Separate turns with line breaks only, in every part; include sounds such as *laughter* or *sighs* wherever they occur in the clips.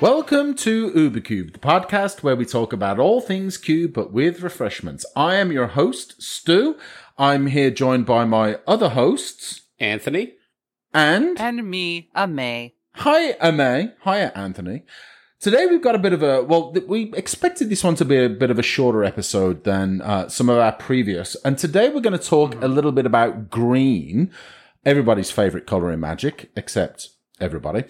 Welcome to UberCube, the podcast where we talk about all things cube but with refreshments. I am your host, Stu. I'm here joined by my other hosts,
Anthony.
and
And me, a May.
hi, Ame. Hi, Anthony. Today we've got a bit of a well. th- We expected this one to be a bit of a shorter episode than uh, some of our previous, and today we're going to talk a little bit about green, everybody's favorite color in Magic, except everybody,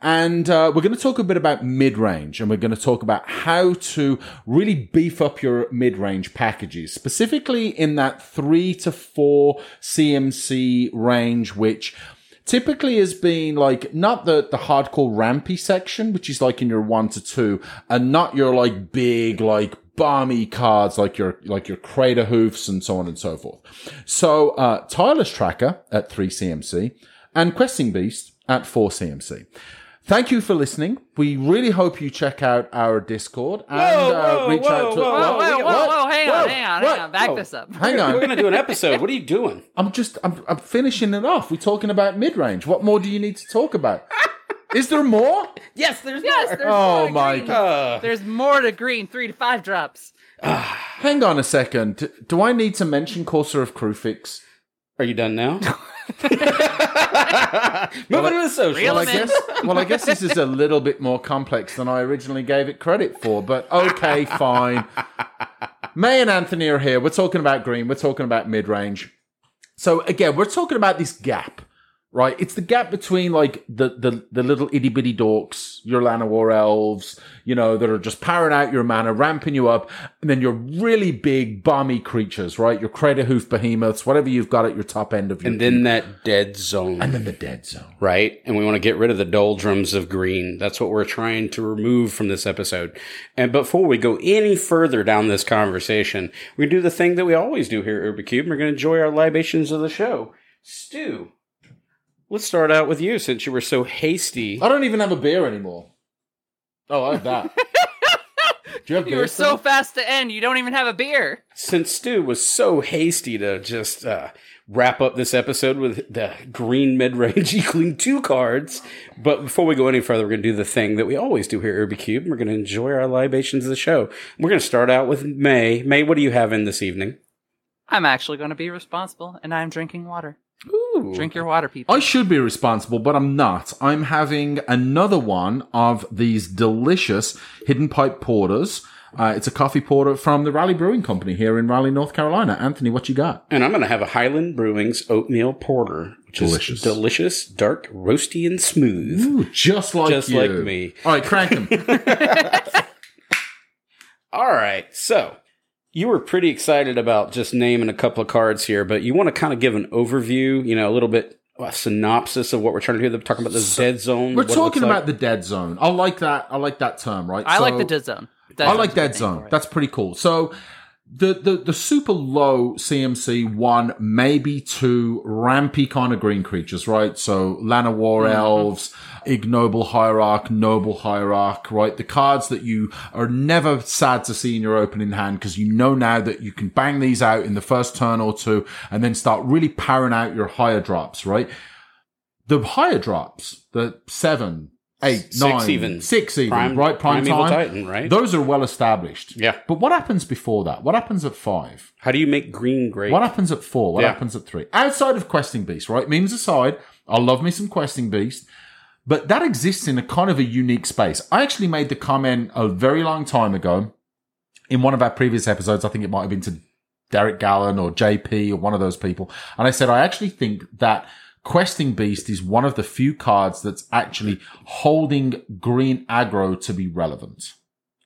and uh, we're going to talk a bit about mid range, and we're going to talk about how to really beef up your mid range packages, specifically in that three to four CMC range, which typically has been like not the the hardcore rampy section, which is like in your one to two, and not your like big like balmy cards like your like your Craterhoofs and so on and so forth. So uh Tireless Tracker at three CMC and Questing Beast at four CMC. Thank you for listening. We really hope you check out our Discord and
Whoa,
uh, reach
whoa,
out to.
whoa,
Whoa,
we
whoa,
got-
whoa,
what?
whoa, hang
Whoa,
on, hang on,
what?
hang on. Back
Whoa.
this up.
Hang *laughs*
We're going to do an episode. What are you doing?
I'm just I'm, I'm finishing it off. We're talking about mid range. What more do you need to talk about? *laughs* Is there more?
Yes, there's
Yes,
more.
there's
Oh
more
my
green.
Uh,
There's more to green, three to five drops. *sighs*
Hang on a second. Do I need to mention Courser of Kruphix?
are you done now? *laughs* *laughs* Moving to the social.
Well, I guess well, I guess this is a little bit more complex than I originally gave it credit for, but okay, *laughs* fine. May and Anthony are here. We're talking about green. We're talking about mid range. So again, we're talking about this gap, right? It's the gap between like the the, the little itty bitty dorks, your Llanowar elves, you know, that are just powering out your mana, ramping you up, and then your really big balmy creatures, right? Your Craterhoof behemoths, whatever you've got at your top end of your
and then that dead zone.
and then the dead zone.
right? And we want to get rid of the doldrums of green. That's what we're trying to remove from this episode. And before we go any further down this conversation, we do the thing that we always do here at Ubercube. We're going to enjoy our libations of the show. Stu, let's start out with you since you were so hasty.
I don't even have a beer anymore. Oh, I have that. *laughs* Do you have
You
beer?
were so
still?
fast to end, you don't even have a beer.
Since Stu was so hasty to just uh, wrap up this episode with the green mid range *laughs* equaling two cards. But before we go any further, we're going to do the thing that we always do here at Urby Cube. We're going to enjoy our libations of the show. We're going to start out with May. May, what do you have in this evening?
I'm actually going to be responsible, and I'm drinking water.
Ooh.
Drink your water, people.
I should be responsible, but I'm not. I'm having another one of these delicious hidden pipe porters. Uh, it's a coffee porter from the Raleigh Brewing Company here in Raleigh, North Carolina. Anthony, what you got?
And I'm going to have a Highland Brewing's oatmeal porter, which
Delicious.
is delicious, dark, roasty, and smooth.
Ooh, just like
Just
you.
like me.
All right, crank them. *laughs*
All right. So you were pretty excited about just naming a couple of cards here, but you want to kind of give an overview, you know, a little bit a synopsis of what we're trying to do. They're talking about this dead zone.
We're talking
looks like.
about the dead zone. I like that. I like that term, right?
I like the dead zone.
I like Dead Zone. That's pretty cool. So the, the the super low CMC one, maybe two rampy kind of green creatures, right? So Llanowar mm-hmm. Elves, Ignoble Hierarch, Noble Hierarch, right? The cards that you are never sad to see in your opening hand because you know now that you can bang these out in the first turn or two and then start really powering out your higher drops, right? The higher drops, the seven, eight,
Six
nine,
even.
six even,
Prime-
right? Prime, time.
Titan, right?
Those are well established.
Yeah.
But what happens before that? What happens at five?
How do you make green great?
What happens at four? What
Yeah.
happens at three? Outside of Questing Beast, right? Memes aside, I love me some Questing Beast, but that exists in a kind of a unique space. I actually made the comment a very long time ago in one of our previous episodes. I think it might have been to Derek Gallen or JP or one of those people. And I said, I actually think that Questing Beast is one of the few cards that's actually holding green aggro to be relevant.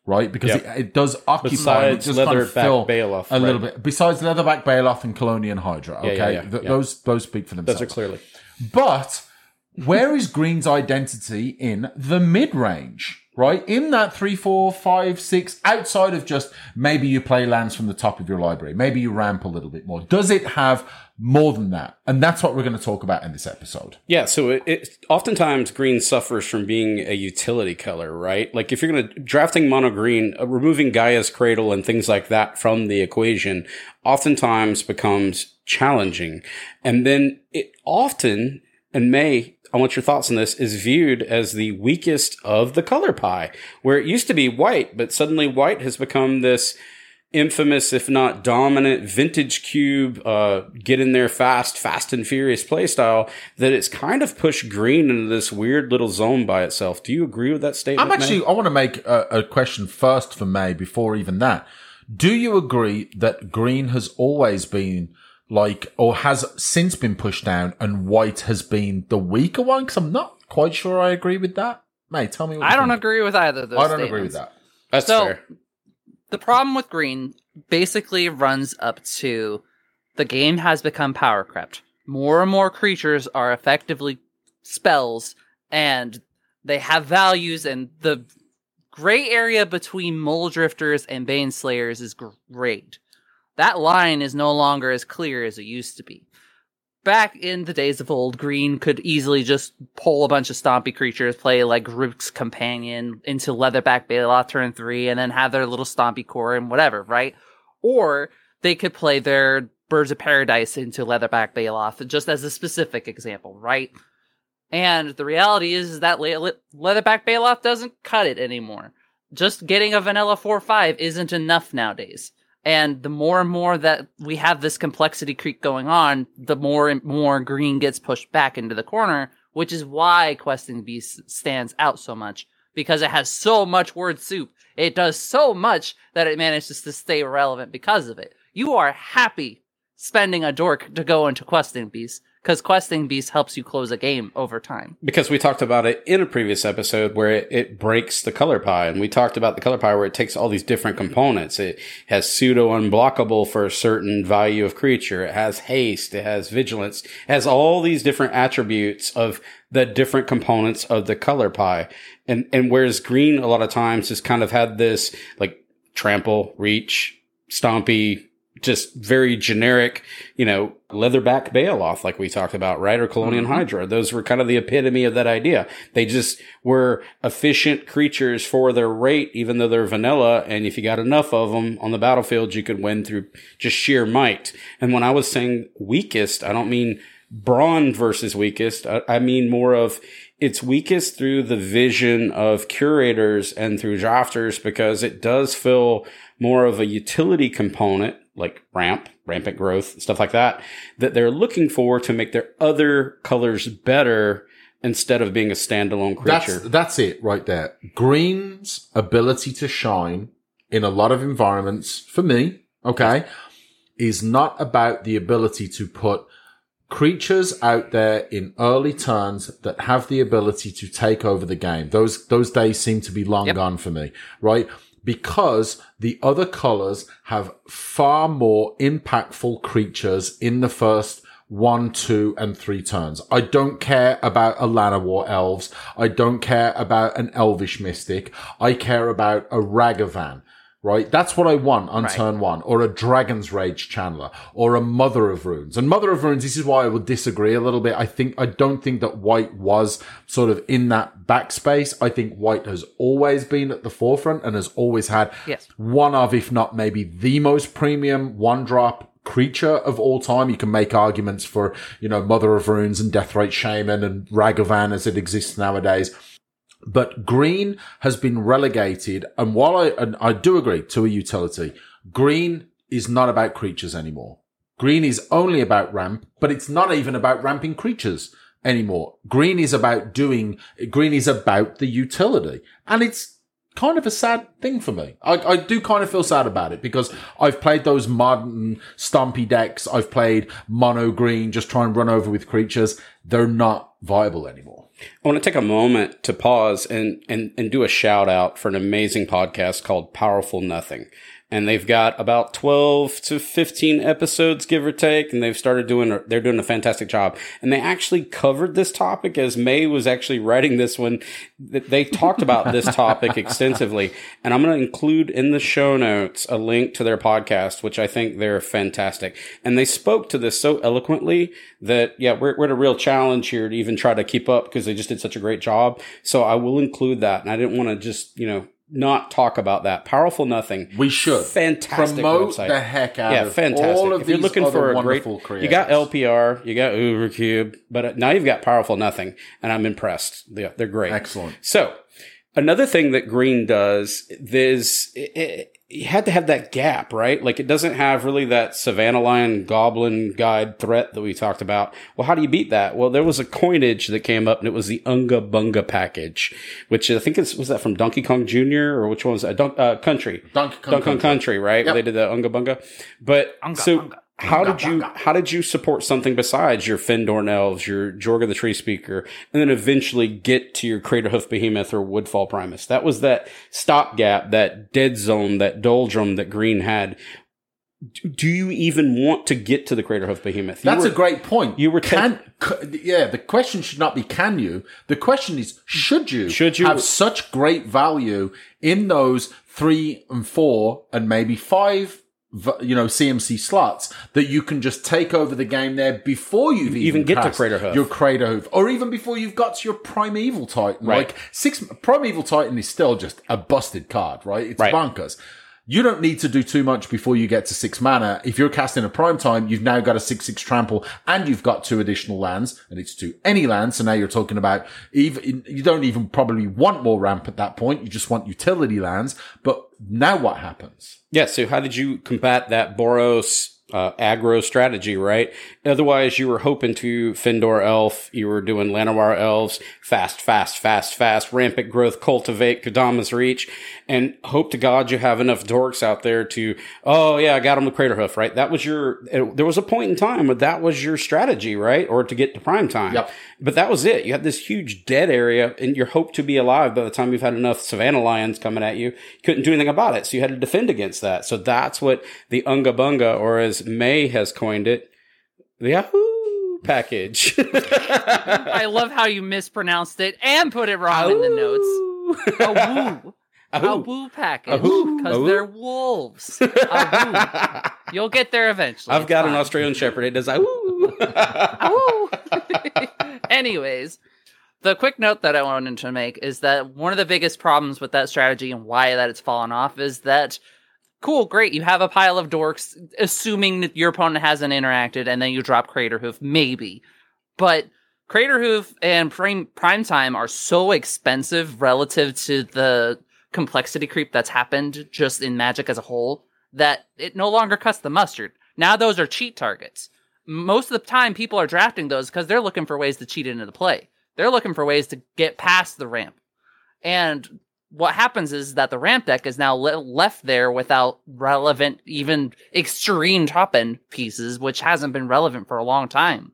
Right? Because
Yep.
it, it does occupy,
Besides
it just kind of fill
Baloth,
a
right.
little bit. Besides Leatherback Baloth and Kalonian Hydra. Okay.
yeah, yeah,
Th-
yeah.
Those, those speak for
Those
themselves.
are clearly.
But where is Green's identity in the mid range? Right? In that three, four, five, six, outside of just maybe you play lands from the top of your library, maybe you ramp a little bit more. Does it have more than that? And that's what we're going to talk about in this episode.
Yeah, so it, it oftentimes green suffers from being a utility color, right? Like if you're going to drafting mono green, uh, removing Gaea's cradle and things like that from the equation, oftentimes becomes challenging, and then it often and may I want your thoughts on this, is viewed as the weakest of the color pie, where it used to be white, but suddenly white has become this infamous, if not dominant, vintage cube, uh, get in there fast, fast and furious playstyle that it's kind of pushed green into this weird little zone by itself. Do you agree with that statement?
I'm actually,
May?
I want to make a, a question first for May before even that. Do you agree that green has always been like, or has since been pushed down and white has been the weaker one? Cause I'm not quite sure I agree with that. May, tell me what
I don't
think.
agree with either of those.
I don't agree with that.
That's
So-
fair.
The problem with green basically runs up to the game has become power crept. More and more creatures are effectively spells and they have values and the gray area between Mulldrifters and Baneslayers is great. That line is no longer as clear as it used to be. Back in the days of old, green could easily just pull a bunch of stompy creatures, play like Rook's Companion into Leatherback Baloth turn three, and then have their little stompy core and whatever, right? Or they could play their Birds of Paradise into Leatherback Baloth, just as a specific example, right? And the reality is, is that Le- Le- Leatherback Baloth doesn't cut it anymore. Just getting a vanilla 4-5 isn't enough nowadays. And the more and more that we have this complexity creep going on, the more and more green gets pushed back into the corner, which is why Questing Beast stands out so much. Because it has so much word soup. It does so much that it manages to stay relevant because of it. You are happy spending a dork to go into Questing Beast, because Questing Beast helps you close a game over time.
Because we talked about it in a previous episode where it, it breaks the color pie. And we talked about the color pie where it takes all these different components. It has pseudo unblockable for a certain value of creature. It has haste. It has vigilance. It has all these different attributes of the different components of the color pie. And, and whereas green a lot of times has kind of had this like trample, reach, stompy, just very generic, you know, leatherback Baloth, like we talked about, right? Or Kalonian mm-hmm. Hydra. Those were kind of the epitome of that idea. They just were efficient creatures for their rate, even though they're vanilla. And if you got enough of them on the battlefield, you could win through just sheer might. And when I was saying weakest, I don't mean brawn versus weakest. I, I mean more of it's weakest through the vision of curators and through drafters because it does feel more of a utility component like ramp, rampant growth, stuff like that, that they're looking for to make their other colors better instead of being a standalone creature.
That's, that's it right there. Green's ability to shine in a lot of environments, for me, okay, is not about the ability to put creatures out there in early turns that have the ability to take over the game. Those, those days seem to be long
Yep.
gone for me, right? Because the other colors have far more impactful creatures in the first one, two, and three turns. I don't care about a Llanowar elves. I don't care about an elvish mystic. I care about a Ragavan. Right? That's what I want on
Right.
turn one, or a Dragon's Rage Channeler, or a Mother of Runes. And Mother of Runes, this is why I would disagree a little bit. I think, I don't think that White was sort of in that backspace. I think White has always been at the forefront and has always had
Yes.
one of, if not maybe the most premium one drop creature of all time. You can make arguments for, you know, Mother of Runes and Deathrite Shaman and Ragavan as it exists nowadays. But green has been relegated. And while I, and I do agree to a utility, green is not about creatures anymore. Green is only about ramp, but it's not even about ramping creatures anymore. Green is about doing, green is about the utility. And it's kind of a sad thing for me. I, I do kind of feel sad about it because I've played those modern stompy decks. I've played mono green, just try and run over with creatures. They're not viable anymore.
I want to take a moment to pause and, and, and do a shout out for an amazing podcast called Powerful Nothing. And they've got about 12 to 15 episodes, give or take. And they've started doing, they're doing a fantastic job. And they actually covered this topic as May was actually writing this one. They talked about this *laughs* topic extensively. And I'm going to include in the show notes a link to their podcast, which I think they're fantastic. And they spoke to this so eloquently that, yeah, we're, we're at a real challenge here to even try to keep up because they just did such a great job. So I will include that. And I didn't want to just, you know, not talk about that. Powerful Nothing.
We should
Fantastic
promote
website.
the heck out
yeah,
of
fantastic.
all of
if you're looking for a great,
wonderful
you got. LPR, you got Ubercube, but uh, now you've got Powerful Nothing, and I'm impressed. They're, they're great.
Excellent.
So, another thing that Green does is it, you had to have that gap, right? Like it doesn't have really that Savannah Lion Goblin Guide threat that we talked about. Well, how do you beat that? Well, there was a coinage that came up, and it was the Unga Bunga package, which I think is was that from Donkey Kong Jr. or which one was that? Uh, Country.
Donkey Kong
Donkey Kong
Country.
Country, right?
Yep.
They did the Unga Bunga. But
Unga
so
Bunga.
How did you how did you support something besides your Fyndhorn elves, your Joraga the Tree Speaker, and then eventually get to your Craterhoof Behemoth or Woodfall Primus? That was that stopgap, that dead zone, that doldrum that Green had. Do- you even want to get to the Craterhoof Behemoth? You
That's
were-
a great point.
you were
can, c- yeah. The question should not be can you. The question is should you?
Should you-
have such great value in those three and four and maybe five, you know, CMC slots that you can just take over the game there before you've even,
Even get to
cast
Craterhoof.
your Craterhoof, or even before you've got to your Primeval Titan.
Right.
Like six Primeval Titan is still just a busted card, right? It's
Right.
bonkers. You don't need to do too much before you get to six mana. If you're casting a prime time, you've now got a six six trample and you've got two additional lands, and it's two any land. So now you're talking about even you don't even probably want more ramp at that point. You just want utility lands. But now what happens?
Yeah, so how did you combat that Boros uh, aggro strategy, right? Otherwise, you were hoping to Fyndhorn Elf, you were doing Llanowar Elves, fast, fast, fast, fast, rampant growth, cultivate, Kodama's Reach, and hope to God you have enough dorks out there to, oh yeah, I got him with Craterhoof, right? That was your, it- there was a point in time where that was your strategy, right? Or to get to prime time.
Yep.
But that was it. You had this huge dead area and your hope to be alive by the time you've had enough Savannah Lions coming at you. You couldn't do anything about it. So you had to defend against that. So that's what the Unga Bunga, or as May has coined it, the Yahoo package. *laughs* *laughs*
I love how you mispronounced it and put it wrong in the notes. A woo. *laughs* A woo package. Because they're wolves. A. You'll get there eventually.
I've
It's
got an. Australian Shepherd. It does. Ahoo.
Woo. Anyways, the quick note that I wanted to make is that one of the biggest problems with that strategy and why that it's fallen off is that cool, great, you have a pile of dorks, assuming that your opponent hasn't interacted, and then you drop Craterhoof, maybe. But Craterhoof and Prime Primetime are so expensive relative to the complexity creep that's happened just in Magic as a whole that it no longer cuts the mustard. Now those are cheat targets. Most of the time, people are drafting those because they're looking for ways to cheat into the play. They're looking for ways to get past the ramp. And what happens is that the ramp deck is now le- left there without relevant, even extreme top end pieces, which hasn't been relevant for a long time.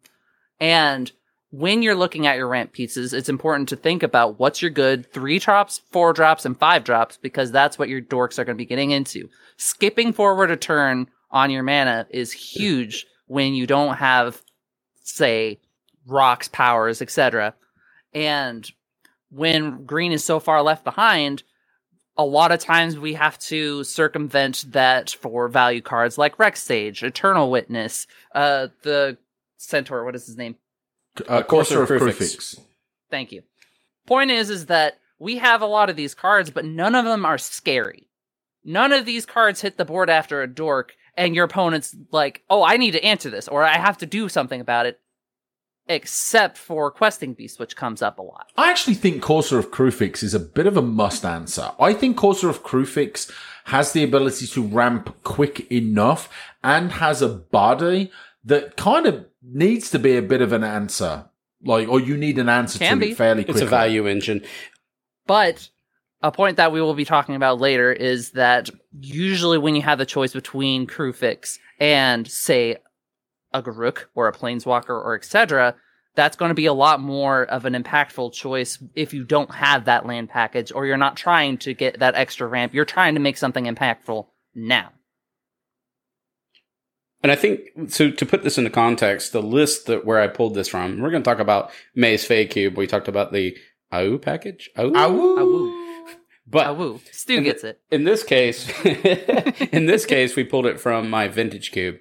And when you're looking at your ramp pieces, it's important to think about what's your good three drops, four drops, and five drops, because that's what your dorks are going to be getting into. Skipping forward a turn on your mana is huge when you don't have, say, rocks, powers, etc. And when green is so far left behind, a lot of times we have to circumvent that for value cards like Rec Sage, Eternal Witness, uh, the Centaur, what is his name?
Uh,
Courser
Courser
of
of
Kruphix.
Kruphix.
Thank you. Point is, is that we have a lot of these cards, but none of them are scary. None of these cards hit the board after a dork, and your opponent's like, "Oh, I need to answer this, or I have to do something about it." Except for Questing Beast, which comes up a lot.
I actually think Courser of Kruphix is a bit of a must answer. I think Courser of Kruphix has the ability to ramp quick enough and has a body that kind of needs to be a bit of an answer. Like, or you need an answer
Can
to
be.
it fairly quickly.
it's a value engine.
But a point that we will be talking about later is that usually when you have the choice between Kruphix and, say, a Garruk or a Planeswalker or etc., that's going to be a lot more of an impactful choice if you don't have that land package or you're not trying to get that extra ramp. You're trying to make something impactful now.
And I think so. To put this into context, the list that where I pulled this from, we're going to talk about May's Fey Cube. We talked about the AU package. AU?
Awoo.
But
Oh. Stu
And the-
gets it.
in this case, *laughs* in this case, we pulled it from my vintage cube,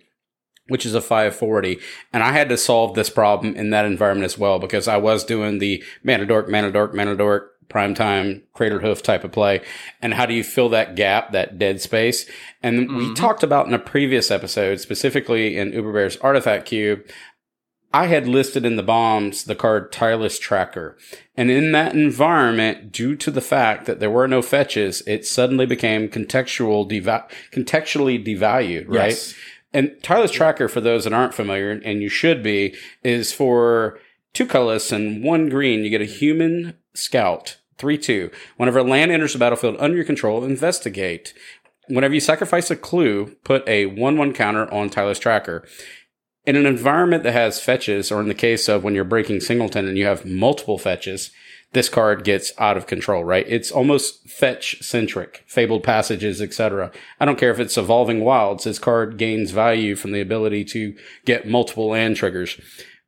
which is a 540, and I had to solve this problem in that environment as well because I was doing the mana dork, mana dork, mana dork primetime cratered hoof type of play. And how do you fill that gap, that dead space? And we mm-hmm. talked about in a previous episode, specifically in Uber Bear's Artifact Cube, I had listed in the bombs the card Tireless Tracker. And in that environment, due to the fact that there were no fetches, it suddenly became contextual contextually devalued, right?
Yes.
And Tireless Tracker, for those that aren't familiar, and you should be, is for two colorless and one green. You get a human scout, 3 2. Whenever land enters the battlefield under your control, investigate. Whenever you sacrifice a clue, put a 1 1 counter on Tireless Tracker. In an environment that has fetches, or in the case of when you're breaking singleton and you have multiple fetches, this card gets out of control, right? It's almost fetch centric, fabled passages, etc. I don't care if it's evolving wilds. This card gains value from the ability to get multiple land triggers.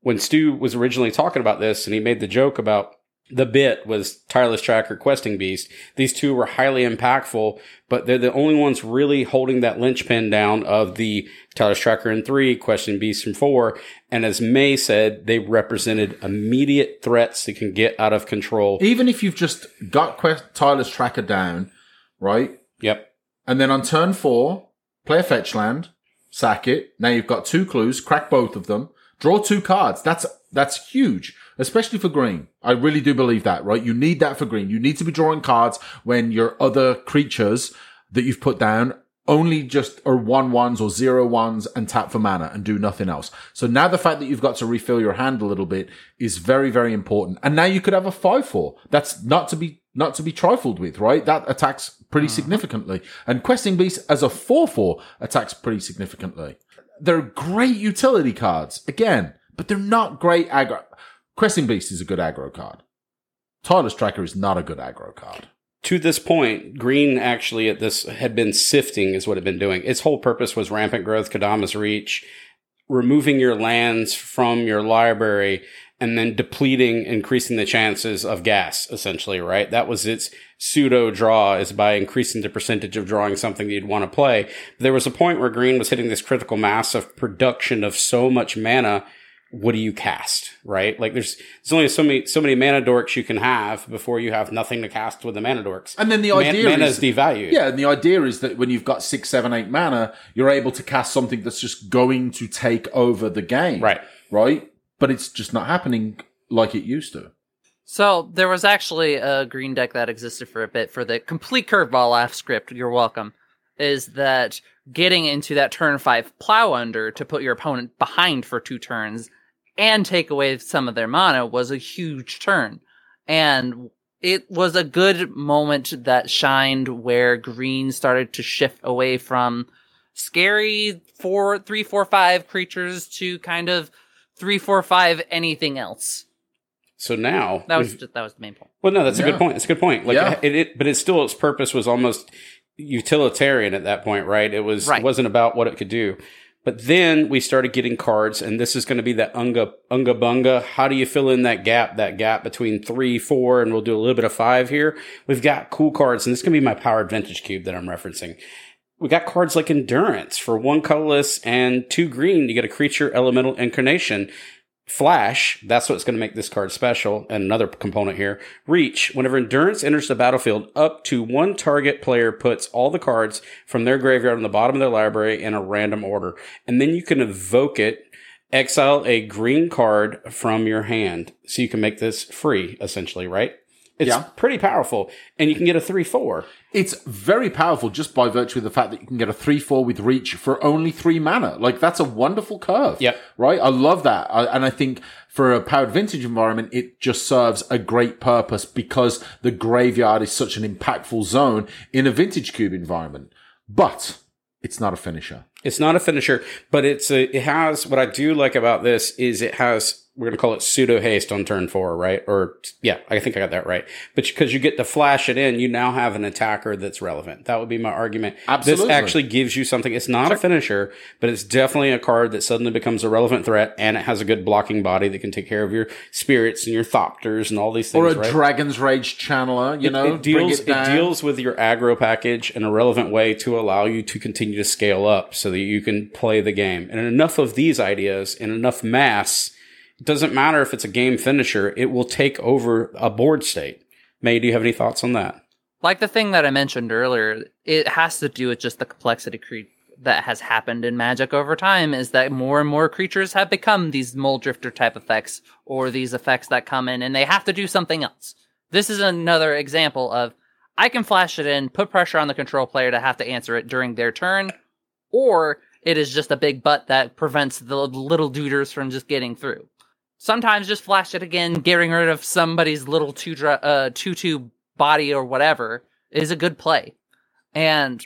When Stu was originally talking about this and he made the joke about the bit was Tireless Tracker Questing Beast. These two were highly impactful, but they're the only ones really holding that linchpin down of the Tireless Tracker in three, Questing Beast in four. And as May said, they represented immediate threats that can get out of control.
Even if you've just got Quest Tyler's tracker down, right?
Yep.
And then on turn four, play a fetch land, sack it. Now you've got two clues, crack both of them, draw two cards. That's that's huge, especially for green. I really do believe that, right? You need that for green. You need to be drawing cards when your other creatures that you've put down only just are one ones or zero ones and tap for mana and do nothing else. So now the fact that you've got to refill your hand a little bit is very, very important. And now you could have a five four. That's not to be not to be trifled with, right? That attacks pretty hmm. significantly. And Questing Beast as a four four attacks pretty significantly. They're great utility cards again, but they're not great aggro. Questing Beast is a good aggro card. Tireless Tracker is not a good aggro card.
to this point, Green actually at this had been sifting is what it had been doing. Its whole purpose was rampant growth, Kodama's reach, removing your lands from your library and then depleting, increasing the chances of gas, essentially, right? That was its pseudo draw is by increasing the percentage of drawing something you'd want to play. There was a point where Green was hitting this critical mass of production of so much mana what do you cast, right? Like there's there's only so many so many mana dorks you can have before you have nothing to cast with the mana dorks.
And then the
Man-
idea
mana
is,
is devalued.
Yeah, and the idea is that when you've got six, seven, eight mana, you're able to cast something that's just going to take over the game.
Right.
Right? But it's just not happening like it used to.
So there was actually a green deck that existed for a bit for the complete curveball F script. You're welcome. Is that getting into that turn five plow under to put your opponent behind for two turns and take away some of their mana was a huge turn. And it was a good moment that shined where green started to shift away from scary four, three, four, five creatures to kind of three, four, five, anything else.
So now
That was just, that was the main point.
well, no, that's a good point. That's a good point. Like
Yeah.
it, it, but it still its purpose was almost utilitarian at that point, right? It was
Right.
it wasn't about what it could do. But then we started getting cards, and this is going to be that unga unga bunga. How do you fill in that gap? That gap between three, four, and we'll do a little bit of five here. We've got cool cards, and this is going to be my powered vintage cube that I'm referencing. We got cards like Endurance for one colorless and two green. You get a creature elemental incarnation. Flash, that's what's going to make this card special. And another component here, Reach. Whenever Endurance enters the battlefield, up to one target player puts all the cards from their graveyard on the bottom of their library in a random order. And then you can evoke it, exile a green card from your hand. So you can make this free, essentially, right? It's
Yeah.
pretty powerful. And you can get a 3 4.
It's very powerful just by virtue of the fact that you can get a 3 4 with reach for only three mana. Like, that's a wonderful curve.
Yep.
Right? I love that. I, and I think for a powered vintage environment, it just serves a great purpose because the graveyard is such an impactful zone in a vintage cube environment. But it's not a finisher.
It's not a finisher, but it's a, it has what I do like about this is it has we're gonna call it pseudo haste on turn four, right? Or yeah, I think I got that right. But because you get to flash it in, you now have an attacker that's relevant. That would be my argument.
Absolutely.
This actually gives you something. It's not a finisher, but it's definitely a card that suddenly becomes a relevant threat, and it has a good blocking body that can take care of your spirits and your thopters and all these things.
Or a
right?
Dragon's Rage channeler, you know?
it deals
it,
it deals with your aggro package in a relevant way to allow you to continue to scale up so that you can play the game. And enough of these ideas and enough mass, it doesn't matter if it's a game finisher, it will take over a board state. May, do you have any thoughts on that?
Like the thing that I mentioned earlier, it has to do with just the complexity cre- that has happened in Magic over time. Is that more and more creatures have become these Mulldrifter type effects, or these effects that come in, and they have to do something else. This is another example of I can flash it in, put pressure on the control player to have to answer it during their turn, or it is just a big butt that prevents the little duders from just getting through. Sometimes just flash it again, getting rid of somebody's little two dra- uh, two body or whatever is a good play. And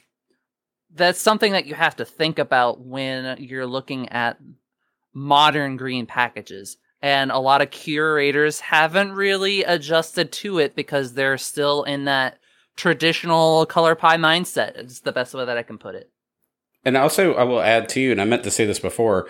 that's something that you have to think about when you're looking at modern green packages. And a lot of curators haven't really adjusted to it because they're still in that traditional color pie mindset. It's the best way that I can put it.
And also, I will add to you, and I meant to say this before.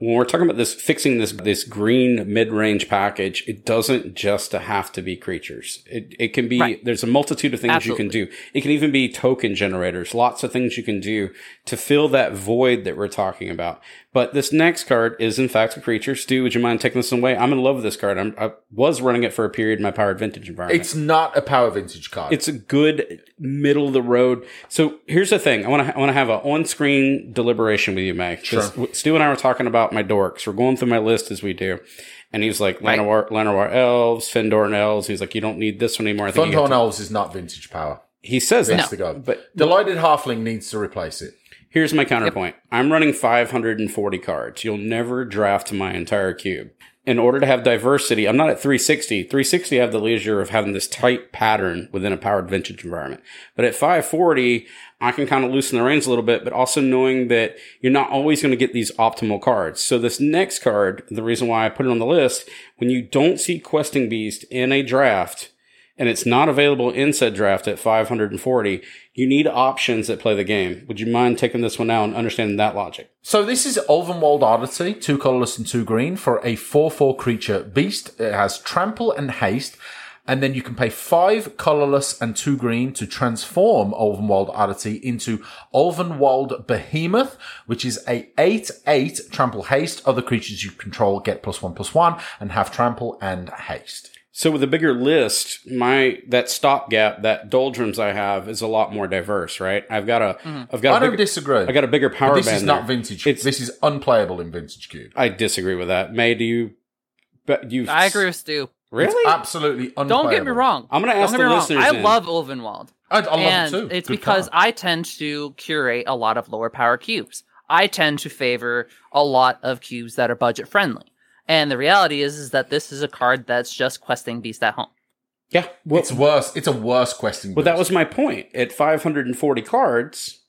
When we're talking about this, fixing this this green mid range package, it doesn't just have to be creatures. It it can be.
Right.
There's a multitude of things
Absolutely.
you can do. It can even be token generators. Lots of things you can do to fill that void that we're talking about. But this next card is in fact a creature. Stu, would you mind taking this away? I'm in love with this card. I'm, I was running it for a period in my powered vintage environment.
It's not a power vintage card.
It's a good middle of the road. So here's the thing: I want to I want to have an on screen deliberation with you, May.
Sure.
Stu and I were talking about my dorks. We're going through my list as we do, and he's like Llanowar, Llanowar elves, Fyndhorn elves. He's like, you don't need this one anymore. I think you
Thundhorn
to-
Elves is not vintage power.
he says
Vintage
that,
to go.
but
Delighted Halfling needs to replace it.
Here's my counterpoint. I'm running 540 cards. You'll never draft my entire cube. In order to have diversity, I'm not at 360. 360, I have the leisure of having this tight pattern within a powered vintage environment. But at 540, I can kind of loosen the reins a little bit, but also knowing that you're not always going to get these optimal cards. So this next card, the reason why I put it on the list, when you don't see Questing Beast in a draft, and it's not available in said draft at 540, you need options that play the game. Would you mind taking this one now and understanding that logic?
So this is Ulvenwald Oddity, two colorless and two green for a 4-4 creature beast. It has trample and haste. And then you can pay five colorless and two green to transform Ulvenwald Oddity into Ulvenwald Behemoth, which is a 8-8 trample haste. Other creatures you control get plus one plus one and have trample and haste.
So with a bigger list, my that stopgap, that doldrums I have is a lot more diverse, right? I've got a, mm-hmm. have got
I
a
don't
bigger,
disagree.
I got a bigger power
this
band.
is not
there.
vintage.
It's-
this is unplayable in Vintage Cube.
I disagree with that. May, do you? But you?
I agree with Stu.
Really?
Absolutely unplayable.
Don't get me wrong.
I'm gonna ask the listeners
I
in.
love Ulvenwald.
I, I love
and
it too.
it's
Good
because
card.
I tend to curate a lot of lower power cubes. I tend to favor a lot of cubes that are budget friendly. And the reality is, is that this is a card that's just questing beast at home.
yeah. Well,
it's worse. It's a worse questing.
well, that was my point. At 540 cards,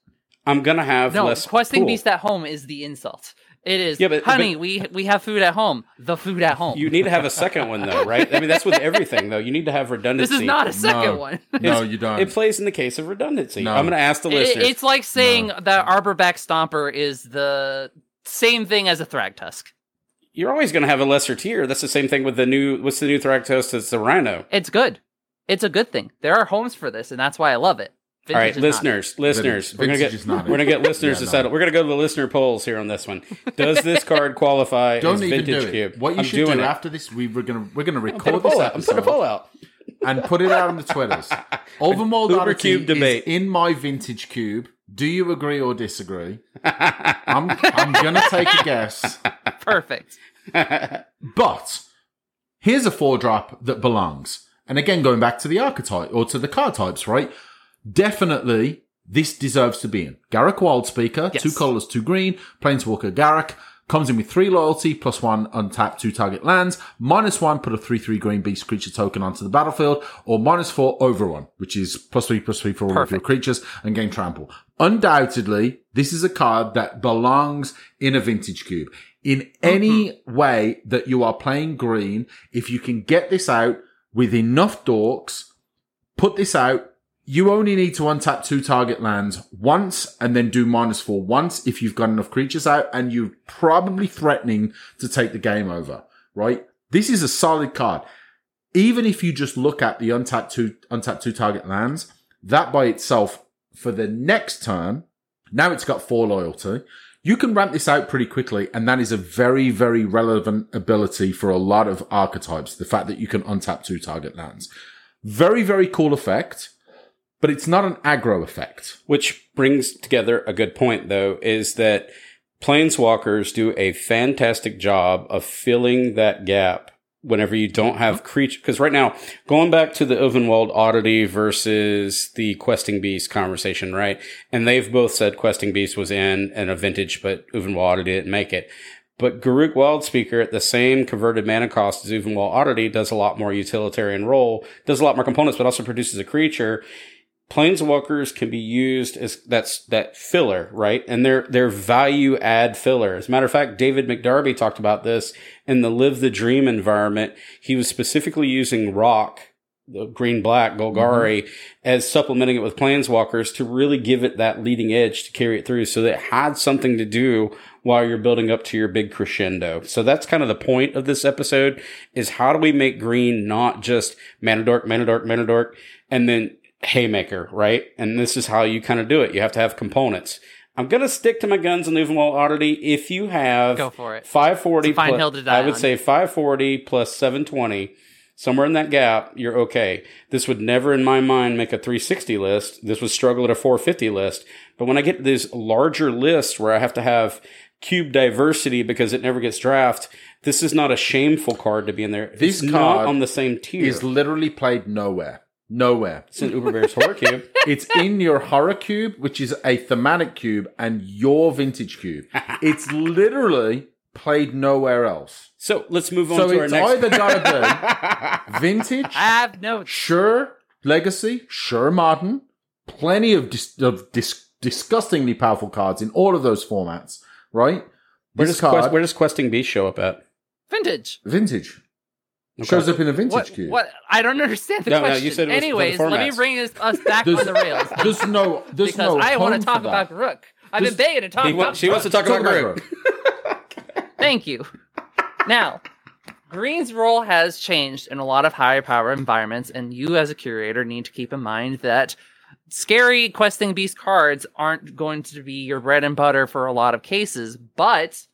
I'm gonna have
No,
less
questing
pool.
beast at home is the insult. It is,
Yeah, but-
honey,
but-
we we have food at home. The food at home.
You need to have a second one though, right? I mean, that's with everything though. You need to have redundancy.
this is not a second
No.
one.
no, you don't.
It plays in the case of redundancy.
No.
I'm going to ask the
It- it's like saying that Arborback Stomper is the same thing as a Thragtusk.
You're always going to have a lesser tier. That's the same thing with the new. What's the new Thragtusk? It's the Rhino.
It's good. It's a good thing. There are homes for this, and that's why I love it.
All right,
Vintage is not.
listeners, listeners, we're gonna get we're gonna get *laughs* listeners
Yeah,
to
no.
settle. We're gonna go to the listener polls here on this one. Does *laughs* this card qualify
don't
as
even
vintage
do it.
cube?
What you
I'm
should
doing
do
it.
after this, we we're gonna we're gonna
I'm
record this
poll out. I'm putting a
episode
poll out.
and put it out on the Twitters. *laughs* Overmold
Uber Cube debate.
is in my vintage cube. Do you agree or disagree? I'm I'm gonna take a guess,
Perfect. *laughs*
but here's a four drop that belongs. And again, going back to the archetype or to the card types, right? Definitely, this deserves to be in. Garruk Wildspeaker,
Yes.
two colors, two green. Planeswalker Garruk comes in with three loyalty, plus one untap, two target lands, minus one, put a three three green beast creature token onto the battlefield, or minus four over one, which is plus three plus three for all of your creatures and gain trample. Undoubtedly, this is a card that belongs in a vintage cube. In mm-hmm. any way that you are playing green, if you can get this out with enough dorks, put this out. You only need to untap two target lands once and then do minus four once if you've got enough creatures out and you're probably threatening to take the game over, right? This is a solid card. Even if you just look at the untapped two, untapped two target lands, that by itself for the next turn, now it's got four loyalty. You can ramp this out pretty quickly, and that is a very, very relevant ability for a lot of archetypes. The fact that you can untap two target lands. Very, very cool effect, but it's not an aggro effect.
Which brings together a good point, though, is that planeswalkers do a fantastic job of filling that gap whenever you don't have creature. Because right now, going back to the Ulvenwald oddity versus the Questing Beast conversation, right? And they've both said Questing Beast was in and a vintage, but Ulvenwald oddity didn't make it. But Garruk Wildspeaker at the same converted mana cost as Ulvenwald Oddity does a lot more utilitarian role, does a lot more components, but also produces a creature. Planeswalkers can be used as that's that filler, right? And they're they're value add filler. As a matter of fact, David McDarby talked about this in the Live the Dream environment. He was specifically using rock, the green black Golgari, mm-hmm. as supplementing it with Planeswalkers to really give it that leading edge to carry it through, so that it had something to do while you're building up to your big crescendo. So that's kind of the point of this episode: is how do we make green not just mana dork, mana dork, mana dork, and then haymaker, right? And this is how you kind of do it. You have to have components. I'm gonna stick to my guns on Ulvenwald Oddity. If you have
Go for it.
540
fine
plus-
hill to die
I would
on.
say 540 plus 720 somewhere in that gap you're okay this would never in my mind make a 360 list this would struggle at a 450 list but when i get to these larger lists where i have to have cube diversity because it never gets draft this is not a shameful card to be in there
This
it's
card
not on the same tier
Is literally played nowhere. Nowhere.
it's in uber bear's horror cube *laughs*
It's in your horror cube, which is a thematic cube, and your vintage cube. It's literally played nowhere else.
so let's move on
So
to our
it's
next
either gotta be *laughs* vintage,
I have no.
sure legacy, sure modern, plenty of dis- of dis- disgustingly powerful cards in all of those formats, right?
where
This
does,
card,
Quest, where does questing beast show up at
Vintage.
vintage,
Okay.
shows up in a vintage
What,
cube.
what? I don't understand the
No, no,
question.
you said it was for the
Anyways, let me bring us, us back
There's-
on the rails. *laughs*
There's no, there's
because
no
I want to talk
for that.
about Rook. I've
There's-
been begging to talk
He wa-
about
she wants to talk,
Talk
about
about
Groot. *laughs*
Thank you. Now, Green's role has changed in a lot of higher power environments, and you as a curator need to keep in mind that scary questing beast cards aren't going to be your bread and butter for a lot of cases, but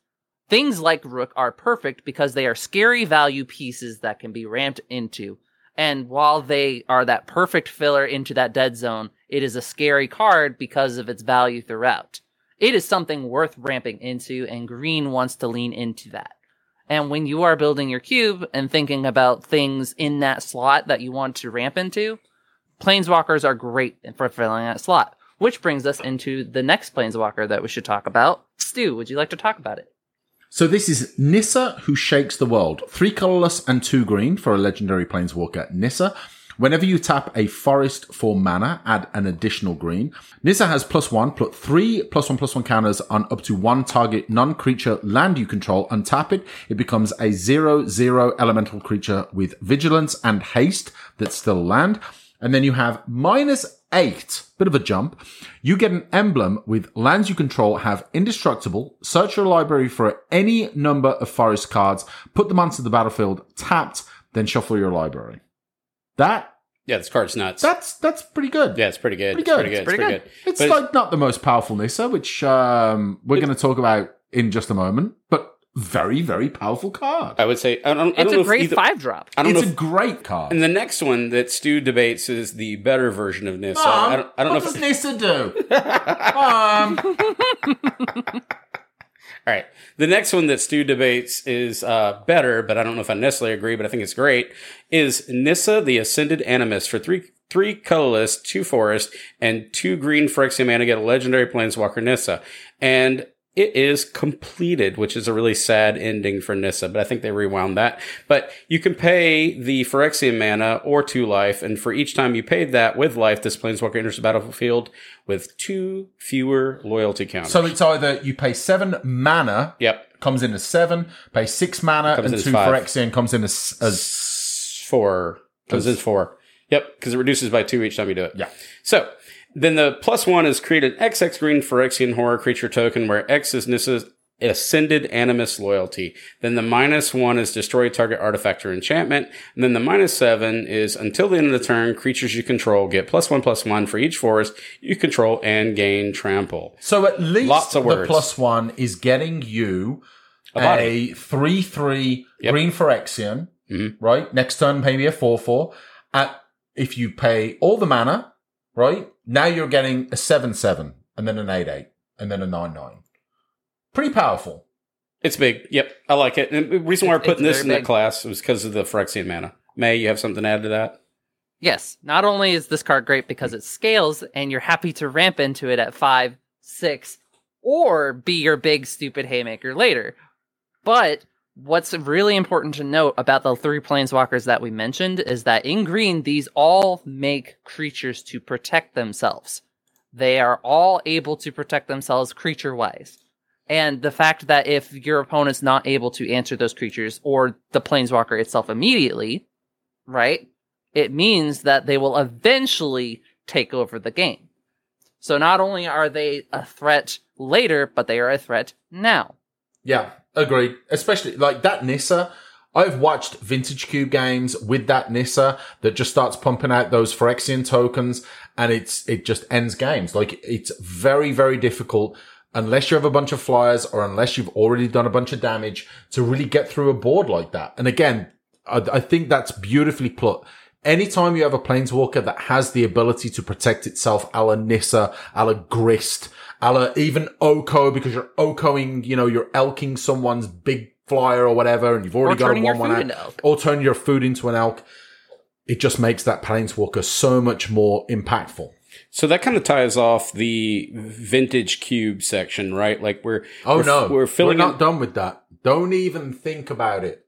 things like Rook are perfect because they are scary value pieces that can be ramped into. And while they are that perfect filler into that dead zone, it is a scary card because of its value throughout. It is something worth ramping into, and Green wants to lean into that. And when you are building your cube and thinking about things in that slot that you want to ramp into, planeswalkers are great for filling that slot. Which brings us into the next planeswalker that we should talk about. Stu, would you like to talk about it?
So this is Nissa who shakes the world. Three colorless and two green for a legendary planeswalker Nissa. Whenever you tap a forest for mana, add an additional green. Nissa has plus one, put three plus one plus one counters on up to one target non-creature land you control. Untap it. It becomes a zero zero elemental creature with vigilance and haste that's still land. And then you have minus eight, bit of a jump. You get an emblem with lands you control have indestructible. Search your library for any number of forest cards, put them onto the battlefield, tapped, then shuffle your library. That
Yeah, this card's nuts.
that's that's pretty good.
yeah, it's pretty good.
Pretty
It's
good.
pretty good.
It's
It's
pretty
pretty good.
It's like not the most powerful Nissa, which um, we're going to talk about in just a moment, but very very powerful card.
I would say I don't, I
It's
don't
a
if
great
either-
five drop.
I don't
It's
know.
a
If,
great card.
and the next one that Stu debates is the better version of Nissa.
Mom,
I don't, I don't
what
know.
does
If,
Nissa do? *laughs* Mom.
all right, the next one that Stu debates is uh, better, but I don't know if I necessarily agree. But I think it's great. Is Nissa the Ascended Animus for three three colorless, two forest, and two green Phyrexian mana get a legendary planeswalker Nissa, and it is completed, which is a really sad ending for Nissa, but I think they rewound that. But you can pay the Phyrexian mana or two life, and for each time you paid that with life, this planeswalker enters the battlefield with two fewer loyalty counters.
So it's either you pay seven mana,
yep,
comes in as seven, pay six mana,
Comes
and two
five.
Phyrexian comes in as, as
four comes in four. Yep, because it reduces by two each time you do it.
Yeah.
So then the plus one is create an XX green Phyrexian horror creature token where X is Nissa's ascended animus loyalty. Then the minus one is destroy target artifact or enchantment. And then the minus seven is until the end of the turn, creatures you control get plus one plus one for each forest you control and gain trample.
So at least
Lots of
the
words.
plus one is getting you
A body.
three three
Yep.
green Phyrexian,
Mhm.
right? Next turn maybe a four four. At if you pay all the mana, right? Now you're getting a 7 7 and then an 8 8 and then a 9 9. Pretty powerful.
It's big. Yep, I like it. And the reason why we're putting this in
very
that class was because of the Phyrexian mana. May, you have something to add to that?
Yes, not only is this card great because it scales and you're happy to ramp into it at five, six, or be your big stupid haymaker later, but what's really important to note about the three planeswalkers that we mentioned is that in green, these all make creatures to protect themselves. They are all able to protect themselves creature wise. And the fact that if your opponent's not able to answer those creatures or the planeswalker itself immediately, right? It means that they will eventually take over the game. So not only are they a threat later, but they are a threat now.
Yeah, agreed. Especially like that Nissa. I've watched Vintage Cube games with that Nissa that just starts pumping out those Phyrexian tokens and it's, it just ends games. Like it's very, very difficult unless you have a bunch of flyers or unless you've already done a bunch of damage to really get through a board like that. And again, I, I think that's beautifully put. Anytime you have a planeswalker that has the ability to protect itself, a la Nissa, a la Grist, a la even Oko, because you're Okoing, you know, you're elking someone's big flyer or whatever, and you've already got a one one
food
out,
elk.
or turn your food into an elk. It just makes that planeswalker so much more impactful.
So that kind of ties off the vintage cube section, right? Like we're
Oh
we're,
no,
we're filling
not
in-
done with that. Don't even think about it.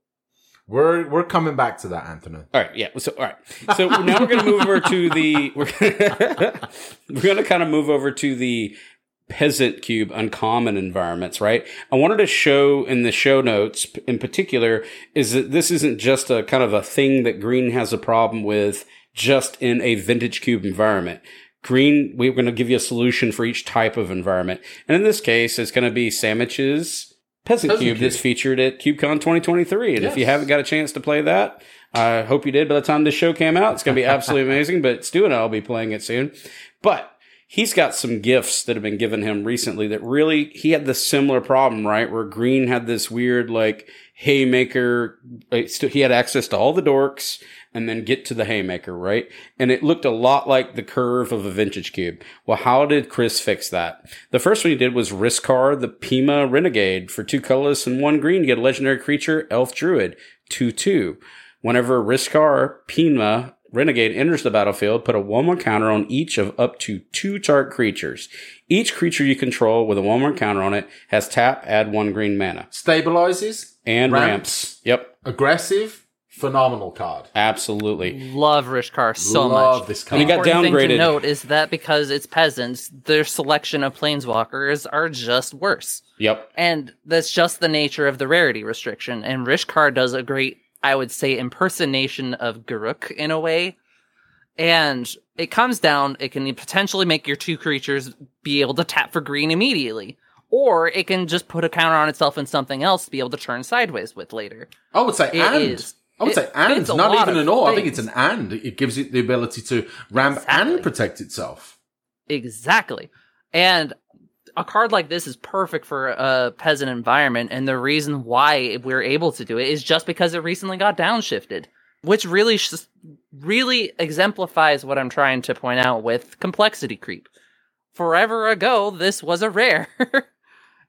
We're we're coming back to that, Anthony.
All right, yeah. So all right. So now we're going to move over to the *laughs* we're we're going to kind of move over to the peasant cube uncommon environments, right? I wanted to show in the show notes in particular is that this isn't just a kind of a thing that green has a problem with just in a vintage cube environment. Green, we're going to give you a solution for each type of environment. And in this case, it's going to be Sandwich's Peasant,
Peasant
Cube,
Cube.
that's featured at CubeCon 2023. And if you haven't got a chance to play that, I hope you did by the time this show came out. It's going to be absolutely *laughs* amazing, but Stu and I will be playing it soon. But he's got some gifts that have been given him recently that really, he had this similar problem, right? Where Green had this weird, like, haymaker. He had access to all the dorks and then get to the haymaker, right? And it looked a lot like the curve of a vintage cube. Well, how did Chris fix that? The first one he did was Rishkar, the Peema Renegade. For two colorless and one green, you get a legendary creature, Elf Druid, 2-2. Whenever Rishkar, Peema, Renegade enters the battlefield, put a 1-1 counter on each of up to two target creatures. Each creature you control with a 1-1 counter on it has tap, add one green mana.
Stabilizes,
And
Ramps.
ramps. Yep,
aggressive, phenomenal card.
absolutely.
Love Rishkar so
Love
much.
this
The
card.
And he got
important thing to note is that because it's peasants, their selection of planeswalkers are just worse.
Yep.
And that's just the nature of the rarity restriction. And Rishkar does a great, I would say, impersonation of Garruk in a way. And it comes down, it can potentially make your two creatures be able to tap for green immediately. Or it can just put a counter on itself and something else to be able to turn sideways with later.
I would say
It
and.
is.
I would
It
say and, not even an or. I think it's an and. It gives it the ability to ramp
Exactly.
and protect itself.
Exactly. And a card like this is perfect for a peasant environment. And the reason why we're able to do it is just because it recently got downshifted, which really, sh- really exemplifies what I'm trying to point out with complexity creep. Forever ago, this was a rare. *laughs*